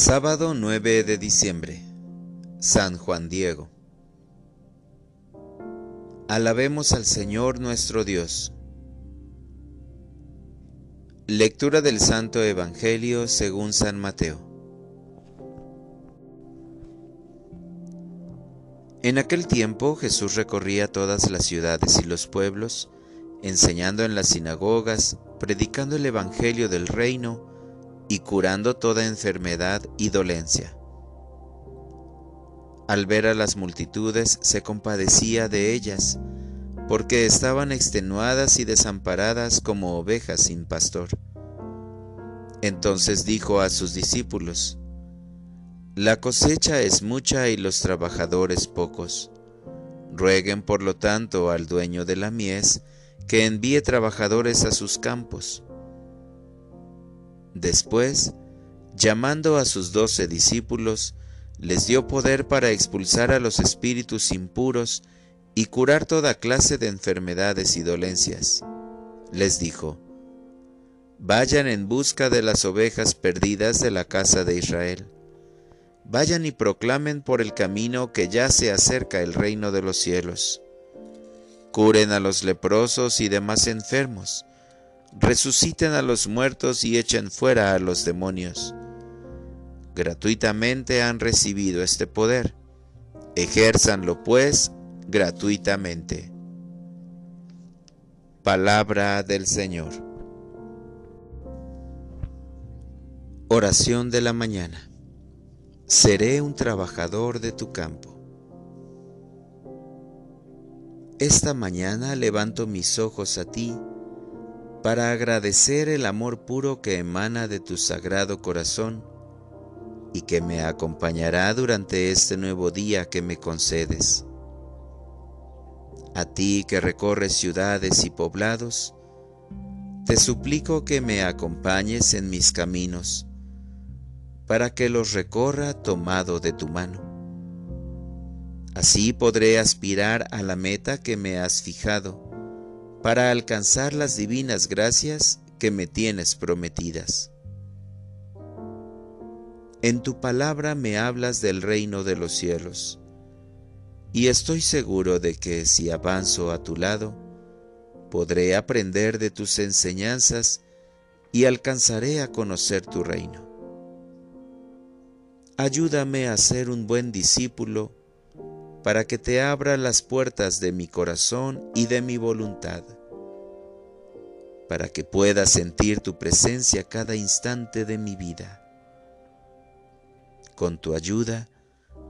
Sábado 9 de diciembre. San Juan Diego. Alabemos al Señor nuestro Dios. Lectura del Santo Evangelio según San Mateo. En aquel tiempo Jesús recorría todas las ciudades y los pueblos, enseñando en las sinagogas, predicando el Evangelio del reino, y curando toda enfermedad y dolencia. Al ver a las multitudes se compadecía de ellas, porque estaban extenuadas y desamparadas como ovejas sin pastor. Entonces dijo a sus discípulos, La cosecha es mucha y los trabajadores pocos. Rueguen por lo tanto al dueño de la mies que envíe trabajadores a sus campos. Después, llamando a sus doce discípulos, les dio poder para expulsar a los espíritus impuros y curar toda clase de enfermedades y dolencias. Les dijo, Vayan en busca de las ovejas perdidas de la casa de Israel. Vayan y proclamen por el camino que ya se acerca el reino de los cielos. Curen a los leprosos y demás enfermos resuciten a los muertos y echen fuera a los demonios. Gratuitamente han recibido este poder. Ejérzanlo pues gratuitamente. Palabra del Señor. Oración de la mañana. Seré un trabajador de tu campo. Esta mañana levanto mis ojos a ti para agradecer el amor puro que emana de tu sagrado corazón y que me acompañará durante este nuevo día que me concedes. A ti que recorres ciudades y poblados, te suplico que me acompañes en mis caminos, para que los recorra tomado de tu mano. Así podré aspirar a la meta que me has fijado para alcanzar las divinas gracias que me tienes prometidas. En tu palabra me hablas del reino de los cielos, y estoy seguro de que si avanzo a tu lado, podré aprender de tus enseñanzas y alcanzaré a conocer tu reino. Ayúdame a ser un buen discípulo para que te abra las puertas de mi corazón y de mi voluntad, para que pueda sentir tu presencia cada instante de mi vida. Con tu ayuda,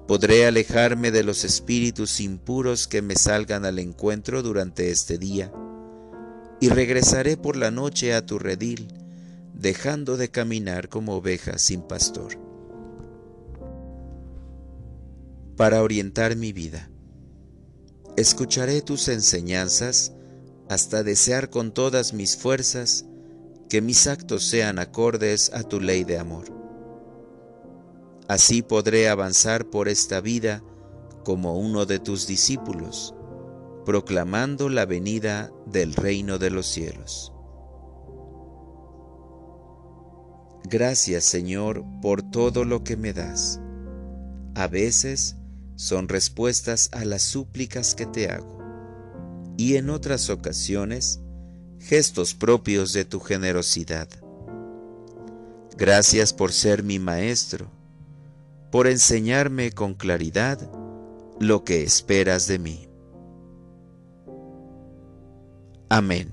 podré alejarme de los espíritus impuros que me salgan al encuentro durante este día, y regresaré por la noche a tu redil, dejando de caminar como oveja sin pastor para orientar mi vida. Escucharé tus enseñanzas hasta desear con todas mis fuerzas que mis actos sean acordes a tu ley de amor. Así podré avanzar por esta vida como uno de tus discípulos, proclamando la venida del reino de los cielos. Gracias Señor por todo lo que me das. A veces son respuestas a las súplicas que te hago, y en otras ocasiones, gestos propios de tu generosidad. Gracias por ser mi maestro, por enseñarme con claridad lo que esperas de mí. Amén.